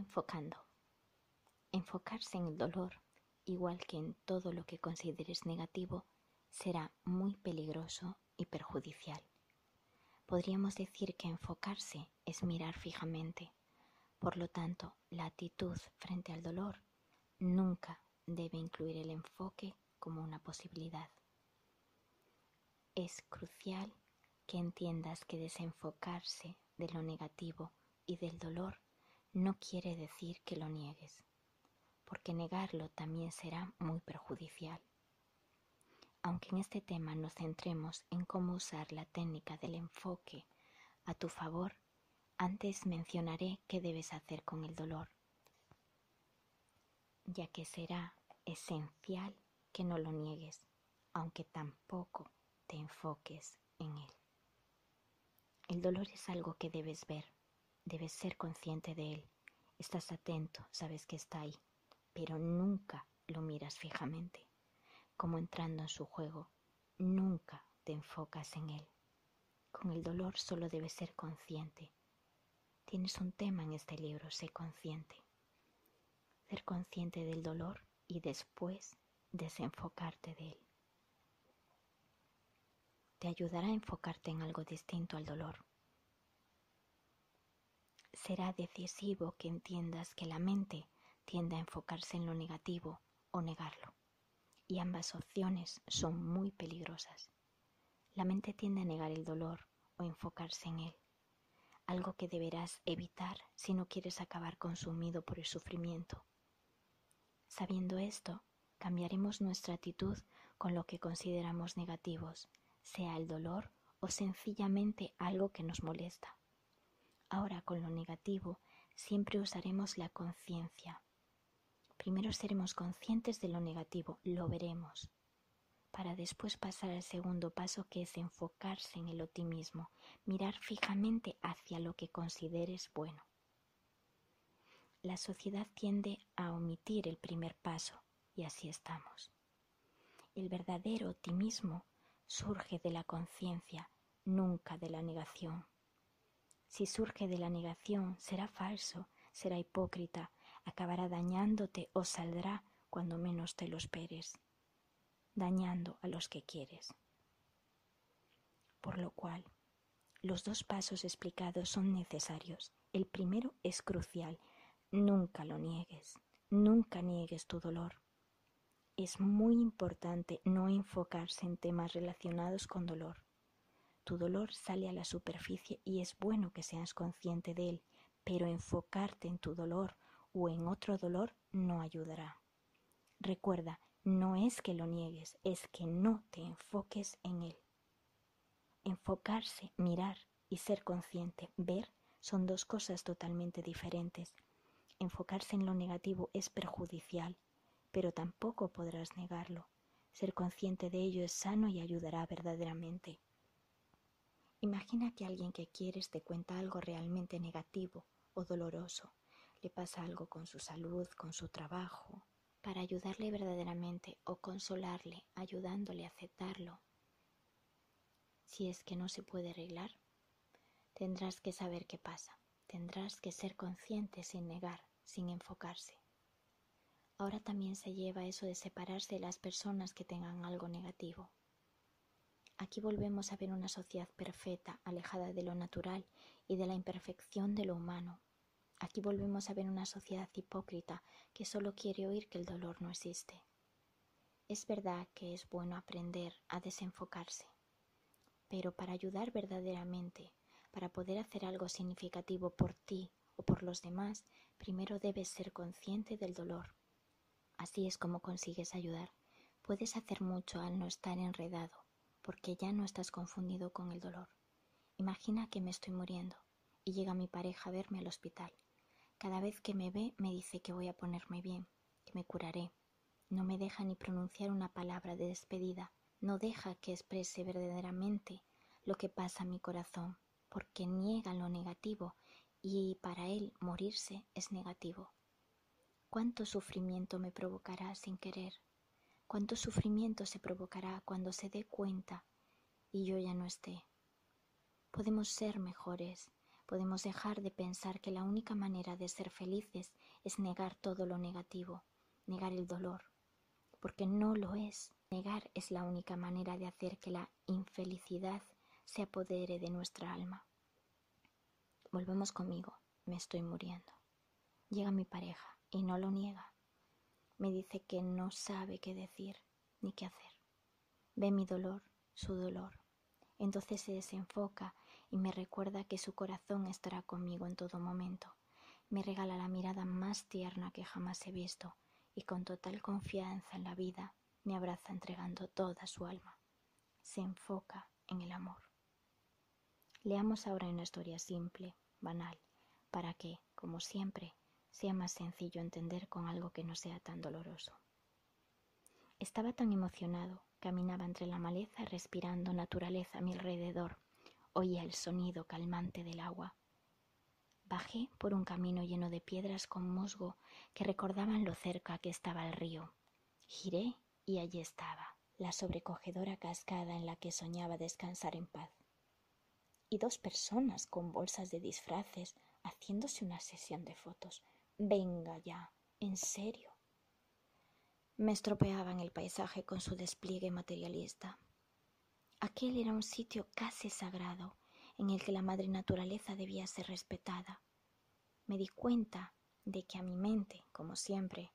Enfocando. Enfocarse en el dolor, igual que en todo lo que consideres negativo, será muy peligroso y perjudicial. Podríamos decir que enfocarse es mirar fijamente. Por lo tanto, la actitud frente al dolor nunca debe incluir el enfoque como una posibilidad. Es crucial que entiendas que desenfocarse de lo negativo y del dolor no quiere decir que lo niegues, porque negarlo también será muy perjudicial. Aunque en este tema nos centremos en cómo usar la técnica del enfoque a tu favor, antes mencionaré qué debes hacer con el dolor, ya que será esencial que no lo niegues, aunque tampoco te enfoques en él. El dolor es algo que debes ver, debes ser consciente de él, estás atento, sabes que está ahí, pero nunca lo miras fijamente como entrando en su juego, nunca te enfocas en él. Con el dolor solo debes ser consciente. Tienes un tema en este libro, sé consciente. Ser consciente del dolor y después desenfocarte de él. Te ayudará a enfocarte en algo distinto al dolor. Será decisivo que entiendas que la mente tiende a enfocarse en lo negativo o negarlo y ambas opciones son muy peligrosas. La mente tiende a negar el dolor o enfocarse en él, algo que deberás evitar si no quieres acabar consumido por el sufrimiento. Sabiendo esto, cambiaremos nuestra actitud con lo que consideramos negativos, sea el dolor o sencillamente algo que nos molesta. Ahora con lo negativo siempre usaremos la conciencia Primero seremos conscientes de lo negativo, lo veremos, para después pasar al segundo paso que es enfocarse en el optimismo, mirar fijamente hacia lo que consideres bueno. La sociedad tiende a omitir el primer paso y así estamos. El verdadero optimismo surge de la conciencia, nunca de la negación. Si surge de la negación, será falso, será hipócrita, acabará dañándote o saldrá cuando menos te lo esperes, dañando a los que quieres. Por lo cual, los dos pasos explicados son necesarios. El primero es crucial. Nunca lo niegues. Nunca niegues tu dolor. Es muy importante no enfocarse en temas relacionados con dolor. Tu dolor sale a la superficie y es bueno que seas consciente de él, pero enfocarte en tu dolor o en otro dolor no ayudará. Recuerda, no es que lo niegues, es que no te enfoques en él. Enfocarse, mirar y ser consciente, ver, son dos cosas totalmente diferentes. Enfocarse en lo negativo es perjudicial, pero tampoco podrás negarlo. Ser consciente de ello es sano y ayudará verdaderamente. Imagina que alguien que quieres te cuenta algo realmente negativo o doloroso le pasa algo con su salud, con su trabajo, para ayudarle verdaderamente o consolarle, ayudándole a aceptarlo. Si es que no se puede arreglar, tendrás que saber qué pasa, tendrás que ser consciente sin negar, sin enfocarse. Ahora también se lleva eso de separarse de las personas que tengan algo negativo. Aquí volvemos a ver una sociedad perfecta, alejada de lo natural y de la imperfección de lo humano, Aquí volvemos a ver una sociedad hipócrita que solo quiere oír que el dolor no existe. Es verdad que es bueno aprender a desenfocarse, pero para ayudar verdaderamente, para poder hacer algo significativo por ti o por los demás, primero debes ser consciente del dolor. Así es como consigues ayudar. Puedes hacer mucho al no estar enredado, porque ya no estás confundido con el dolor. Imagina que me estoy muriendo y llega mi pareja a verme al hospital. Cada vez que me ve me dice que voy a ponerme bien, que me curaré. No me deja ni pronunciar una palabra de despedida, no deja que exprese verdaderamente lo que pasa en mi corazón, porque niega lo negativo y para él morirse es negativo. ¿Cuánto sufrimiento me provocará sin querer? ¿Cuánto sufrimiento se provocará cuando se dé cuenta y yo ya no esté? Podemos ser mejores, podemos dejar de pensar que la única manera de ser felices es negar todo lo negativo, negar el dolor, porque no lo es. Negar es la única manera de hacer que la infelicidad se apodere de nuestra alma. Volvemos conmigo, me estoy muriendo. Llega mi pareja y no lo niega. Me dice que no sabe qué decir ni qué hacer. Ve mi dolor, su dolor. Entonces se desenfoca y me recuerda que su corazón estará conmigo en todo momento. Me regala la mirada más tierna que jamás he visto y con total confianza en la vida me abraza entregando toda su alma. Se enfoca en el amor. Leamos ahora una historia simple, banal, para que, como siempre, sea más sencillo entender con algo que no sea tan doloroso. Estaba tan emocionado, caminaba entre la maleza respirando naturaleza a mi alrededor, oía el sonido calmante del agua. Bajé por un camino lleno de piedras con musgo que recordaban lo cerca que estaba el río. Giré y allí estaba, la sobrecogedora cascada en la que soñaba descansar en paz. Y dos personas con bolsas de disfraces haciéndose una sesión de fotos. Venga ya, en serio. Me estropeaban el paisaje con su despliegue materialista. Aquel era un sitio casi sagrado en el que la madre naturaleza debía ser respetada. Me di cuenta de que a mi mente, como siempre,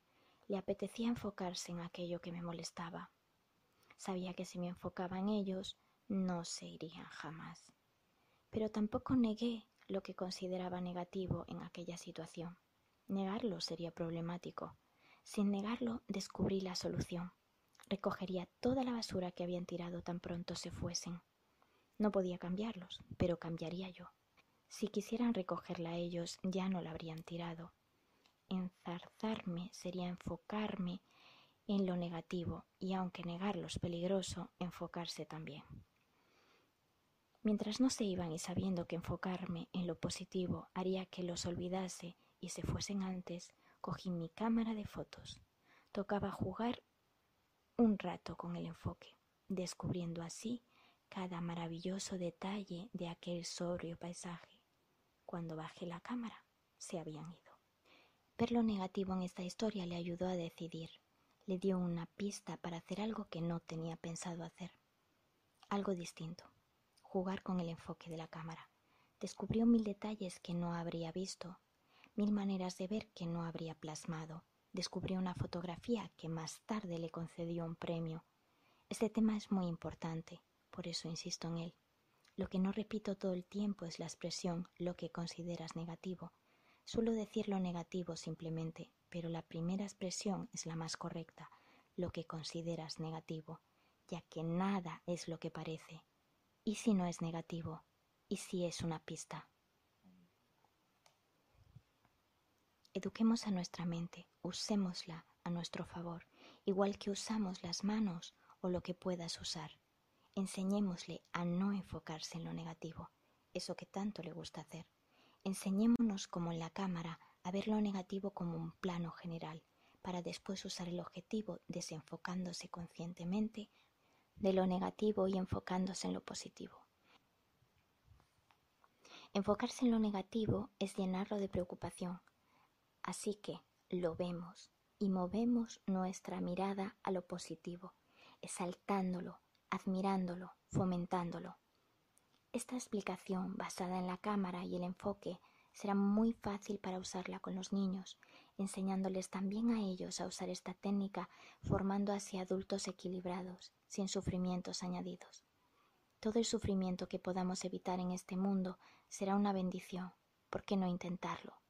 le apetecía enfocarse en aquello que me molestaba. Sabía que si me enfocaba en ellos, no se irían jamás. Pero tampoco negué lo que consideraba negativo en aquella situación. Negarlo sería problemático. Sin negarlo, descubrí la solución. Recogería toda la basura que habían tirado tan pronto se fuesen. No podía cambiarlos, pero cambiaría yo. Si quisieran recogerla ellos, ya no la habrían tirado enzarzarme sería enfocarme en lo negativo y aunque negarlo es peligroso, enfocarse también. Mientras no se iban y sabiendo que enfocarme en lo positivo haría que los olvidase y se fuesen antes, cogí mi cámara de fotos. Tocaba jugar un rato con el enfoque, descubriendo así cada maravilloso detalle de aquel sobrio paisaje. Cuando bajé la cámara, se habían ido. Ver lo negativo en esta historia le ayudó a decidir, le dio una pista para hacer algo que no tenía pensado hacer. Algo distinto, jugar con el enfoque de la cámara. Descubrió mil detalles que no habría visto, mil maneras de ver que no habría plasmado. Descubrió una fotografía que más tarde le concedió un premio. Este tema es muy importante, por eso insisto en él. Lo que no repito todo el tiempo es la expresión lo que consideras negativo, Suelo decir lo negativo simplemente, pero la primera expresión es la más correcta, lo que consideras negativo, ya que nada es lo que parece. ¿Y si no es negativo? ¿Y si es una pista? Eduquemos a nuestra mente, usémosla a nuestro favor, igual que usamos las manos o lo que puedas usar. Enseñémosle a no enfocarse en lo negativo, eso que tanto le gusta hacer. Enseñémonos como en la cámara a ver lo negativo como un plano general, para después usar el objetivo desenfocándose conscientemente de lo negativo y enfocándose en lo positivo. Enfocarse en lo negativo es llenarlo de preocupación, así que lo vemos y movemos nuestra mirada a lo positivo, exaltándolo, admirándolo, fomentándolo. Esta explicación basada en la cámara y el enfoque será muy fácil para usarla con los niños, enseñándoles también a ellos a usar esta técnica, formando así adultos equilibrados, sin sufrimientos añadidos. Todo el sufrimiento que podamos evitar en este mundo será una bendición. ¿Por qué no intentarlo?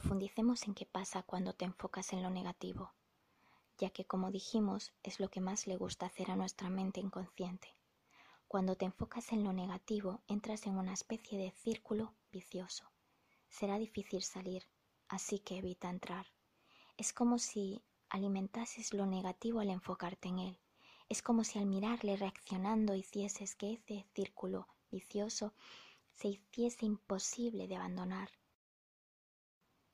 Profundicemos en qué pasa cuando te enfocas en lo negativo, ya que como dijimos es lo que más le gusta hacer a nuestra mente inconsciente. Cuando te enfocas en lo negativo entras en una especie de círculo vicioso. Será difícil salir, así que evita entrar. Es como si alimentases lo negativo al enfocarte en él. Es como si al mirarle reaccionando hicieses que ese círculo vicioso se hiciese imposible de abandonar.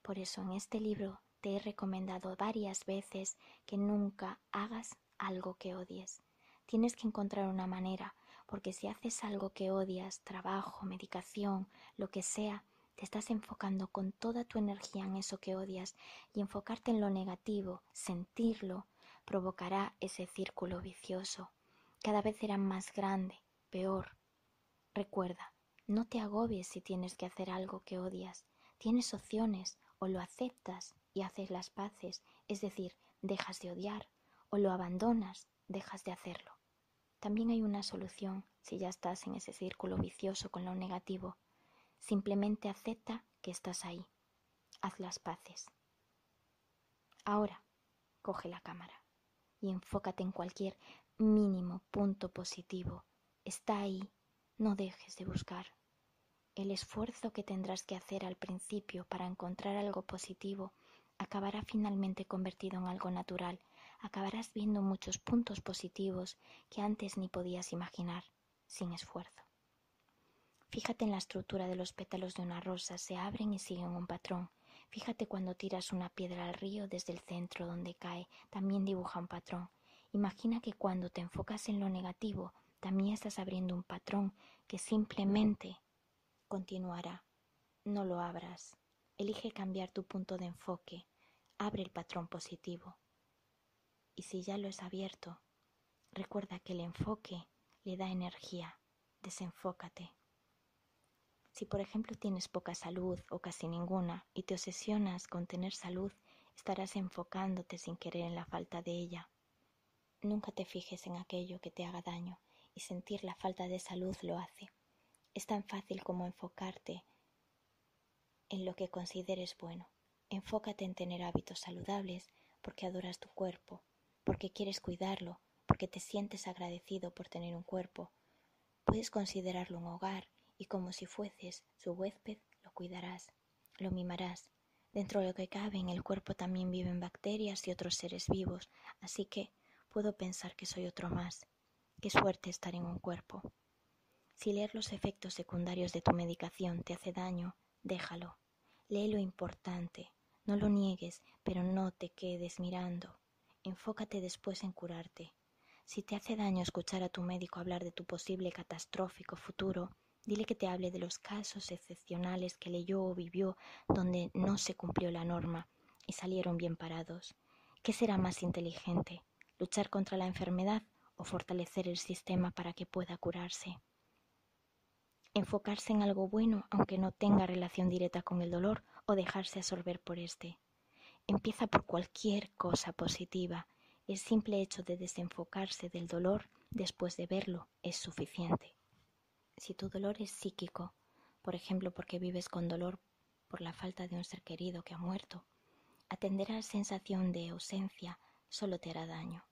Por eso en este libro te he recomendado varias veces que nunca hagas algo que odies. Tienes que encontrar una manera, porque si haces algo que odias, trabajo, medicación, lo que sea, te estás enfocando con toda tu energía en eso que odias y enfocarte en lo negativo, sentirlo, provocará ese círculo vicioso. Cada vez será más grande, peor. Recuerda, no te agobies si tienes que hacer algo que odias. Tienes opciones, o lo aceptas y haces las paces, es decir, dejas de odiar, o lo abandonas, dejas de hacerlo. También hay una solución si ya estás en ese círculo vicioso con lo negativo. Simplemente acepta que estás ahí. Haz las paces. Ahora, coge la cámara y enfócate en cualquier mínimo punto positivo. Está ahí. No dejes de buscar. El esfuerzo que tendrás que hacer al principio para encontrar algo positivo acabará finalmente convertido en algo natural. Acabarás viendo muchos puntos positivos que antes ni podías imaginar, sin esfuerzo. Fíjate en la estructura de los pétalos de una rosa, se abren y siguen un patrón. Fíjate cuando tiras una piedra al río desde el centro donde cae, también dibuja un patrón. Imagina que cuando te enfocas en lo negativo, también estás abriendo un patrón que simplemente continuará. No lo abras. Elige cambiar tu punto de enfoque. Abre el patrón positivo. Y si ya lo has abierto, recuerda que el enfoque le da energía. Desenfócate. Si por ejemplo tienes poca salud o casi ninguna y te obsesionas con tener salud, estarás enfocándote sin querer en la falta de ella. Nunca te fijes en aquello que te haga daño y sentir la falta de salud lo hace. Es tan fácil como enfocarte en lo que consideres bueno. Enfócate en tener hábitos saludables porque adoras tu cuerpo, porque quieres cuidarlo, porque te sientes agradecido por tener un cuerpo. Puedes considerarlo un hogar y como si fueses su huésped, lo cuidarás, lo mimarás. Dentro de lo que cabe en el cuerpo también viven bacterias y otros seres vivos, así que puedo pensar que soy otro más. Qué suerte estar en un cuerpo. Si leer los efectos secundarios de tu medicación te hace daño, déjalo. Lee lo importante. No lo niegues, pero no te quedes mirando. Enfócate después en curarte. Si te hace daño escuchar a tu médico hablar de tu posible catastrófico futuro, Dile que te hable de los casos excepcionales que leyó o vivió donde no se cumplió la norma y salieron bien parados. ¿Qué será más inteligente? ¿Luchar contra la enfermedad o fortalecer el sistema para que pueda curarse? Enfocarse en algo bueno aunque no tenga relación directa con el dolor o dejarse absorber por este. Empieza por cualquier cosa positiva. El simple hecho de desenfocarse del dolor después de verlo es suficiente. Si tu dolor es psíquico, por ejemplo porque vives con dolor por la falta de un ser querido que ha muerto, atender a la sensación de ausencia solo te hará daño.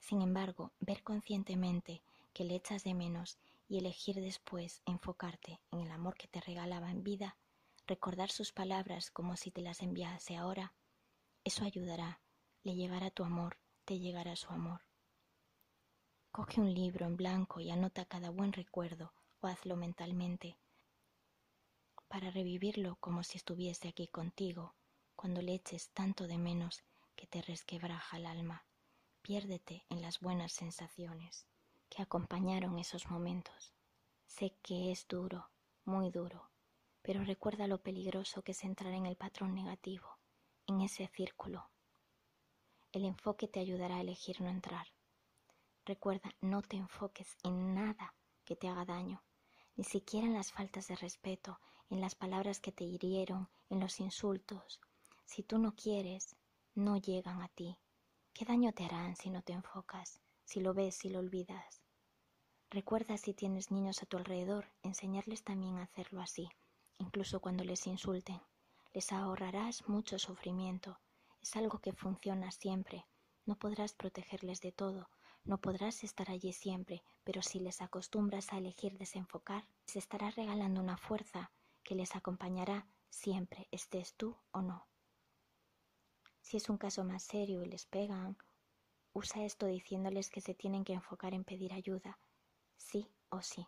Sin embargo, ver conscientemente que le echas de menos y elegir después enfocarte en el amor que te regalaba en vida, recordar sus palabras como si te las enviase ahora, eso ayudará, le llegará tu amor, te llegará su amor. Coge un libro en blanco y anota cada buen recuerdo o hazlo mentalmente para revivirlo como si estuviese aquí contigo cuando le eches tanto de menos que te resquebraja el alma. Piérdete en las buenas sensaciones que acompañaron esos momentos. Sé que es duro, muy duro, pero recuerda lo peligroso que es entrar en el patrón negativo, en ese círculo. El enfoque te ayudará a elegir no entrar. Recuerda, no te enfoques en nada que te haga daño, ni siquiera en las faltas de respeto, en las palabras que te hirieron, en los insultos. Si tú no quieres, no llegan a ti. ¿Qué daño te harán si no te enfocas, si lo ves, si lo olvidas? Recuerda si tienes niños a tu alrededor, enseñarles también a hacerlo así, incluso cuando les insulten. Les ahorrarás mucho sufrimiento. Es algo que funciona siempre. No podrás protegerles de todo, no podrás estar allí siempre, pero si les acostumbras a elegir desenfocar, se estará regalando una fuerza que les acompañará siempre, estés tú o no. Si es un caso más serio y les pegan, usa esto diciéndoles que se tienen que enfocar en pedir ayuda, sí o sí.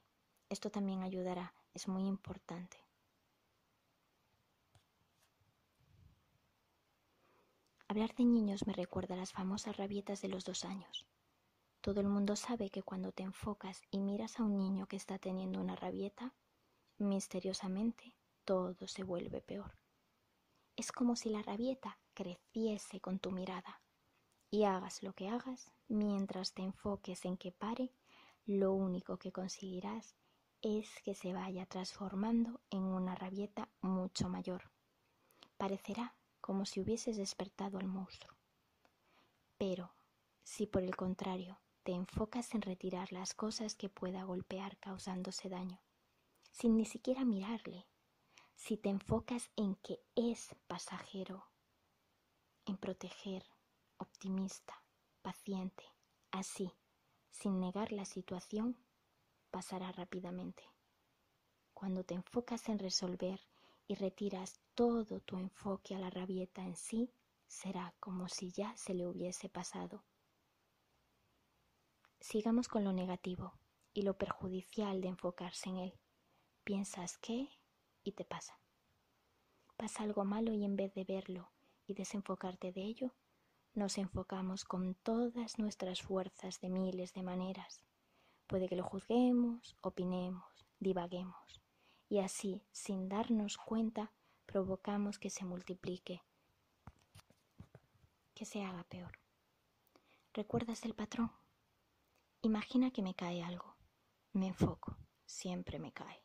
Esto también ayudará, es muy importante. Hablar de niños me recuerda a las famosas rabietas de los dos años. Todo el mundo sabe que cuando te enfocas y miras a un niño que está teniendo una rabieta, misteriosamente todo se vuelve peor. Es como si la rabieta creciese con tu mirada. Y hagas lo que hagas, mientras te enfoques en que pare, lo único que conseguirás es que se vaya transformando en una rabieta mucho mayor. Parecerá como si hubieses despertado al monstruo. Pero, si por el contrario te enfocas en retirar las cosas que pueda golpear causándose daño, sin ni siquiera mirarle, si te enfocas en que es pasajero, en proteger, optimista, paciente, así, sin negar la situación, pasará rápidamente. Cuando te enfocas en resolver y retiras todo tu enfoque a la rabieta en sí, será como si ya se le hubiese pasado. Sigamos con lo negativo y lo perjudicial de enfocarse en él. Piensas que y te pasa. Pasa algo malo y en vez de verlo y desenfocarte de ello, nos enfocamos con todas nuestras fuerzas de miles de maneras. Puede que lo juzguemos, opinemos, divaguemos y así, sin darnos cuenta, provocamos que se multiplique, que se haga peor. ¿Recuerdas el patrón? Imagina que me cae algo. Me enfoco, siempre me cae.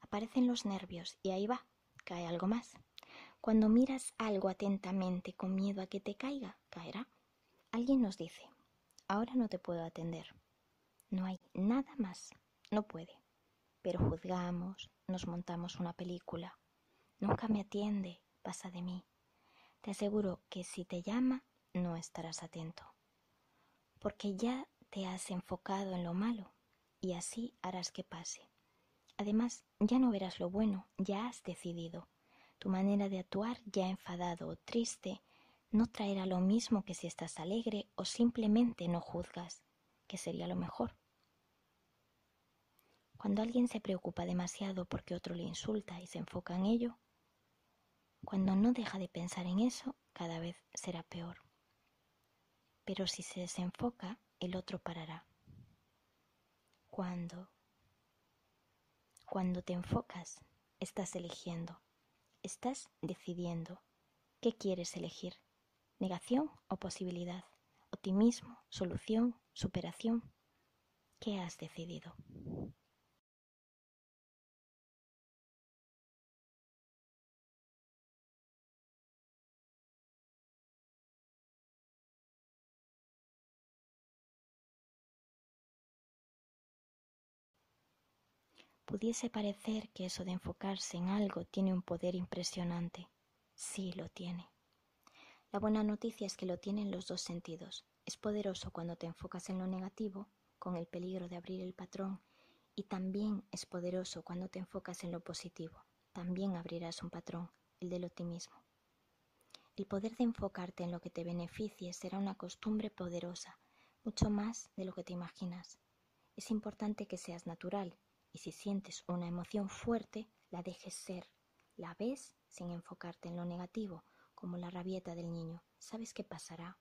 Aparecen los nervios y ahí va, cae algo más. Cuando miras algo atentamente con miedo a que te caiga, caerá. Alguien nos dice, ahora no te puedo atender. No hay nada más, no puede pero juzgamos, nos montamos una película. Nunca me atiende, pasa de mí. Te aseguro que si te llama, no estarás atento, porque ya te has enfocado en lo malo y así harás que pase. Además, ya no verás lo bueno, ya has decidido. Tu manera de actuar, ya enfadado o triste, no traerá lo mismo que si estás alegre o simplemente no juzgas, que sería lo mejor. Cuando alguien se preocupa demasiado porque otro le insulta y se enfoca en ello, cuando no deja de pensar en eso, cada vez será peor. Pero si se desenfoca, el otro parará. Cuando cuando te enfocas, estás eligiendo, estás decidiendo qué quieres elegir, negación o posibilidad, optimismo, solución, superación. ¿Qué has decidido? Pudiese parecer que eso de enfocarse en algo tiene un poder impresionante. Sí, lo tiene. La buena noticia es que lo tiene en los dos sentidos. Es poderoso cuando te enfocas en lo negativo, con el peligro de abrir el patrón, y también es poderoso cuando te enfocas en lo positivo. También abrirás un patrón, el del optimismo. El poder de enfocarte en lo que te beneficie será una costumbre poderosa, mucho más de lo que te imaginas. Es importante que seas natural, y si sientes una emoción fuerte, la dejes ser. La ves sin enfocarte en lo negativo, como la rabieta del niño. ¿Sabes qué pasará?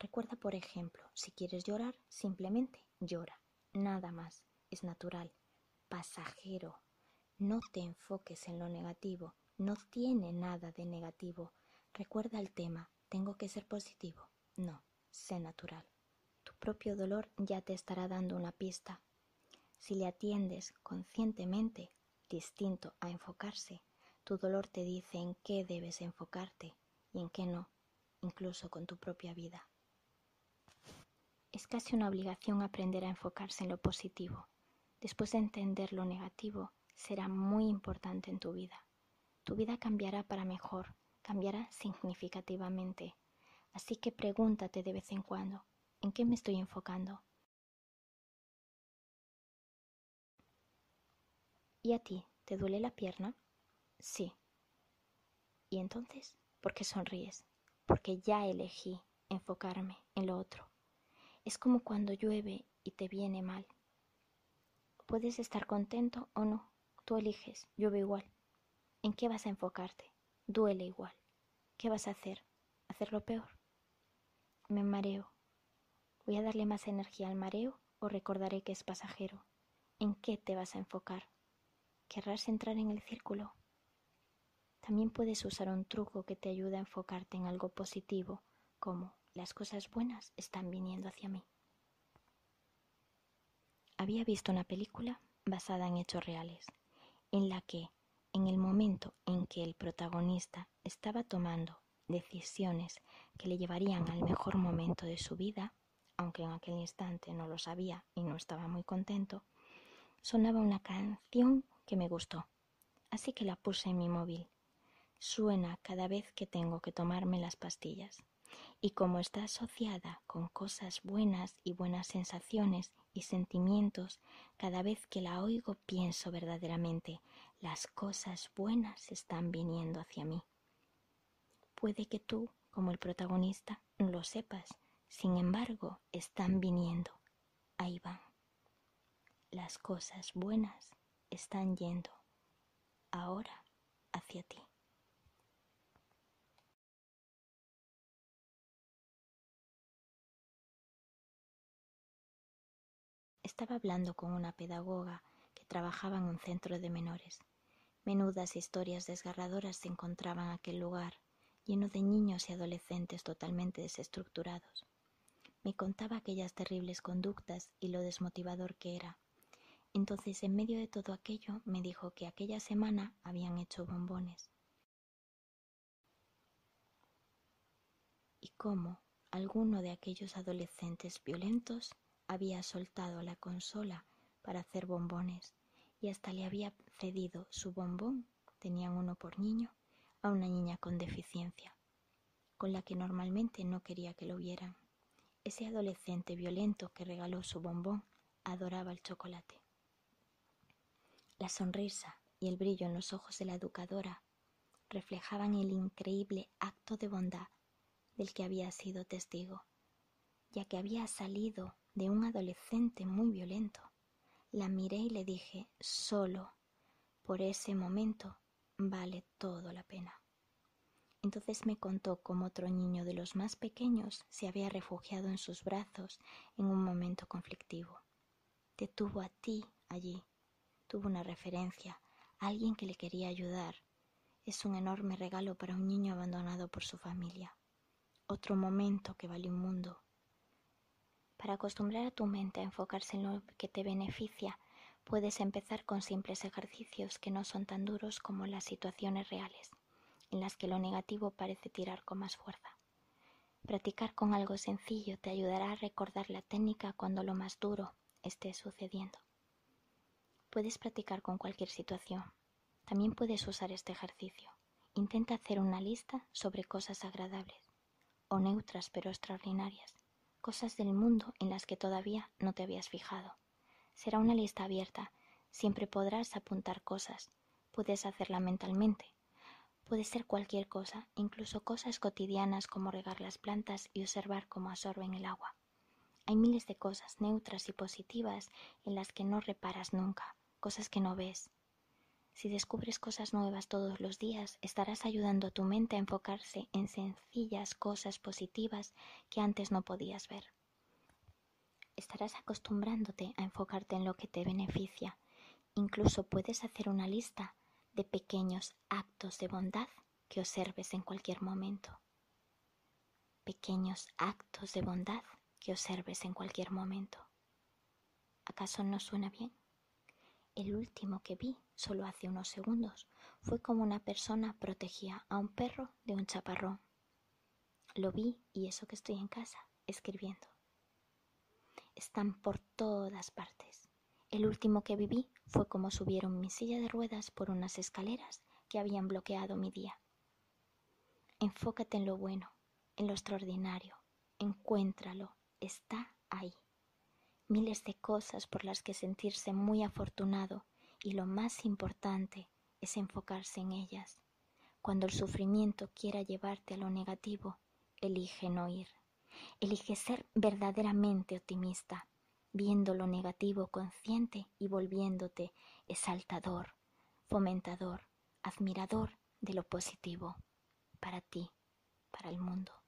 Recuerda, por ejemplo, si quieres llorar, simplemente llora. Nada más. Es natural. Pasajero. No te enfoques en lo negativo. No tiene nada de negativo. Recuerda el tema. ¿Tengo que ser positivo? No. Sé natural. Tu propio dolor ya te estará dando una pista. Si le atiendes conscientemente, distinto a enfocarse, tu dolor te dice en qué debes enfocarte y en qué no, incluso con tu propia vida. Es casi una obligación aprender a enfocarse en lo positivo. Después de entender lo negativo, será muy importante en tu vida. Tu vida cambiará para mejor, cambiará significativamente. Así que pregúntate de vez en cuando, ¿en qué me estoy enfocando? ¿Y a ti? ¿Te duele la pierna? Sí. ¿Y entonces? ¿Por qué sonríes? porque ya elegí enfocarme en lo otro. Es como cuando llueve y te viene mal. Puedes estar contento o no, tú eliges, llueve igual. ¿En qué vas a enfocarte? Duele igual. ¿Qué vas a hacer? ¿Hacerlo peor? Me mareo. ¿Voy a darle más energía al mareo o recordaré que es pasajero? ¿En qué te vas a enfocar? ¿Querrás entrar en el círculo? También puedes usar un truco que te ayude a enfocarte en algo positivo, como las cosas buenas están viniendo hacia mí. Había visto una película basada en hechos reales, en la que, en el momento en que el protagonista estaba tomando decisiones que le llevarían al mejor momento de su vida, aunque en aquel instante no lo sabía y no estaba muy contento, sonaba una canción que me gustó, así que la puse en mi móvil. Suena cada vez que tengo que tomarme las pastillas. Y como está asociada con cosas buenas y buenas sensaciones y sentimientos, cada vez que la oigo pienso verdaderamente, las cosas buenas están viniendo hacia mí. Puede que tú, como el protagonista, no lo sepas, sin embargo, están viniendo. Ahí van. Las cosas buenas están yendo ahora hacia ti. Estaba hablando con una pedagoga que trabajaba en un centro de menores. Menudas historias desgarradoras se encontraban en aquel lugar, lleno de niños y adolescentes totalmente desestructurados. Me contaba aquellas terribles conductas y lo desmotivador que era. Entonces, en medio de todo aquello, me dijo que aquella semana habían hecho bombones. Y cómo alguno de aquellos adolescentes violentos había soltado la consola para hacer bombones y hasta le había cedido su bombón, tenían uno por niño, a una niña con deficiencia, con la que normalmente no quería que lo vieran. Ese adolescente violento que regaló su bombón adoraba el chocolate. La sonrisa y el brillo en los ojos de la educadora reflejaban el increíble acto de bondad del que había sido testigo, ya que había salido de un adolescente muy violento. La miré y le dije, solo por ese momento vale todo la pena. Entonces me contó cómo otro niño de los más pequeños se había refugiado en sus brazos en un momento conflictivo. Te tuvo a ti allí, tuvo una referencia, alguien que le quería ayudar. Es un enorme regalo para un niño abandonado por su familia. Otro momento que vale un mundo. Para acostumbrar a tu mente a enfocarse en lo que te beneficia, puedes empezar con simples ejercicios que no son tan duros como las situaciones reales en las que lo negativo parece tirar con más fuerza. Practicar con algo sencillo te ayudará a recordar la técnica cuando lo más duro esté sucediendo. Puedes practicar con cualquier situación. También puedes usar este ejercicio. Intenta hacer una lista sobre cosas agradables o neutras pero extraordinarias, cosas del mundo en las que todavía no te habías fijado. Será una lista abierta, siempre podrás apuntar cosas, puedes hacerla mentalmente Puede ser cualquier cosa, incluso cosas cotidianas como regar las plantas y observar cómo absorben el agua. Hay miles de cosas neutras y positivas en las que no reparas nunca, cosas que no ves. Si descubres cosas nuevas todos los días, estarás ayudando a tu mente a enfocarse en sencillas cosas positivas que antes no podías ver. Estarás acostumbrándote a enfocarte en lo que te beneficia. Incluso puedes hacer una lista de pequeños actos de bondad que observes en cualquier momento. Pequeños actos de bondad que observes en cualquier momento. ¿Acaso no suena bien? El último que vi, solo hace unos segundos, fue como una persona protegía a un perro de un chaparrón. Lo vi y eso que estoy en casa, escribiendo. Están por todas partes. El último que viví fue como subieron mi silla de ruedas por unas escaleras que habían bloqueado mi día. Enfócate en lo bueno, en lo extraordinario, encuéntralo, está ahí miles de cosas por las que sentirse muy afortunado y lo más importante es enfocarse en ellas. Cuando el sufrimiento quiera llevarte a lo negativo, elige no ir. Elige ser verdaderamente optimista, viendo lo negativo consciente y volviéndote exaltador, fomentador, admirador de lo positivo, para ti, para el mundo.